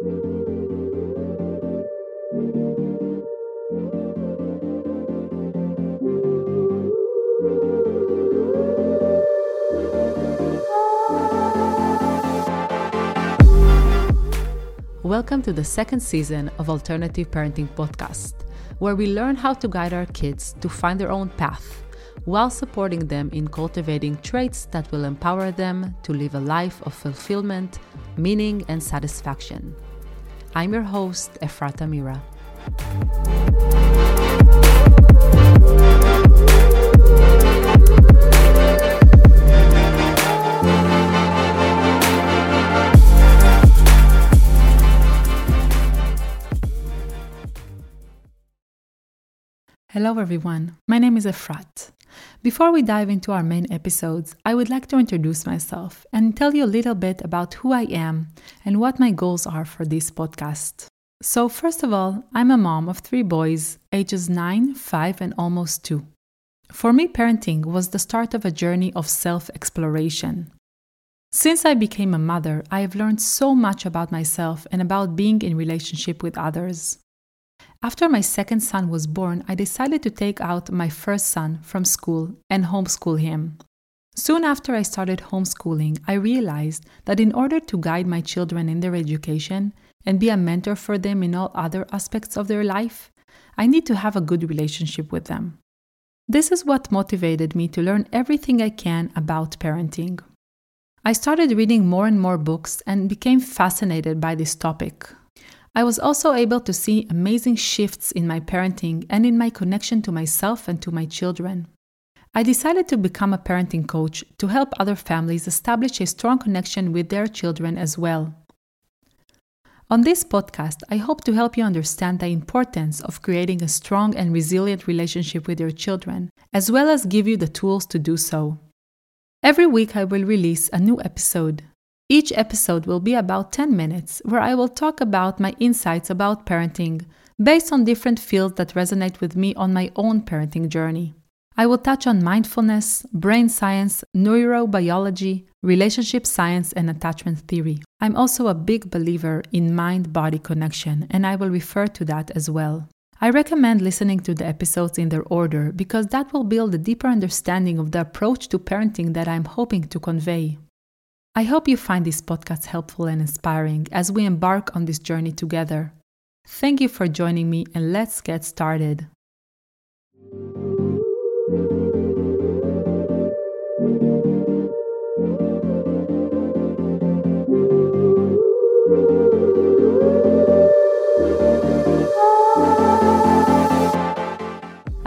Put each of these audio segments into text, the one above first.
Welcome to the second season of Alternative Parenting Podcast, where we learn how to guide our kids to find their own path while supporting them in cultivating traits that will empower them to live a life of fulfillment, meaning, and satisfaction. I'm your host, Efrata Mira. Hello, everyone. My name is Efrat. Before we dive into our main episodes, I would like to introduce myself and tell you a little bit about who I am and what my goals are for this podcast. So, first of all, I'm a mom of three boys, ages 9, 5, and almost 2. For me, parenting was the start of a journey of self exploration. Since I became a mother, I have learned so much about myself and about being in relationship with others. After my second son was born, I decided to take out my first son from school and homeschool him. Soon after I started homeschooling, I realized that in order to guide my children in their education and be a mentor for them in all other aspects of their life, I need to have a good relationship with them. This is what motivated me to learn everything I can about parenting. I started reading more and more books and became fascinated by this topic. I was also able to see amazing shifts in my parenting and in my connection to myself and to my children. I decided to become a parenting coach to help other families establish a strong connection with their children as well. On this podcast, I hope to help you understand the importance of creating a strong and resilient relationship with your children, as well as give you the tools to do so. Every week, I will release a new episode. Each episode will be about 10 minutes, where I will talk about my insights about parenting, based on different fields that resonate with me on my own parenting journey. I will touch on mindfulness, brain science, neurobiology, relationship science, and attachment theory. I'm also a big believer in mind body connection, and I will refer to that as well. I recommend listening to the episodes in their order because that will build a deeper understanding of the approach to parenting that I'm hoping to convey. I hope you find this podcast helpful and inspiring as we embark on this journey together. Thank you for joining me, and let's get started.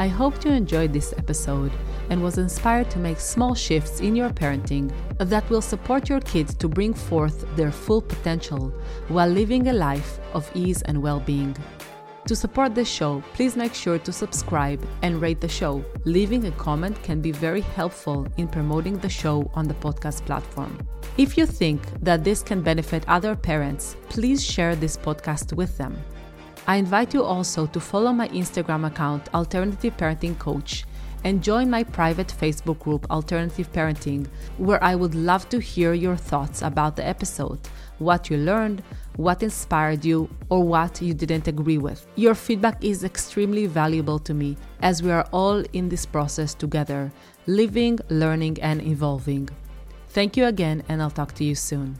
I hope you enjoyed this episode and was inspired to make small shifts in your parenting that will support your kids to bring forth their full potential while living a life of ease and well being. To support the show, please make sure to subscribe and rate the show. Leaving a comment can be very helpful in promoting the show on the podcast platform. If you think that this can benefit other parents, please share this podcast with them. I invite you also to follow my Instagram account, Alternative Parenting Coach, and join my private Facebook group, Alternative Parenting, where I would love to hear your thoughts about the episode, what you learned, what inspired you, or what you didn't agree with. Your feedback is extremely valuable to me as we are all in this process together, living, learning, and evolving. Thank you again, and I'll talk to you soon.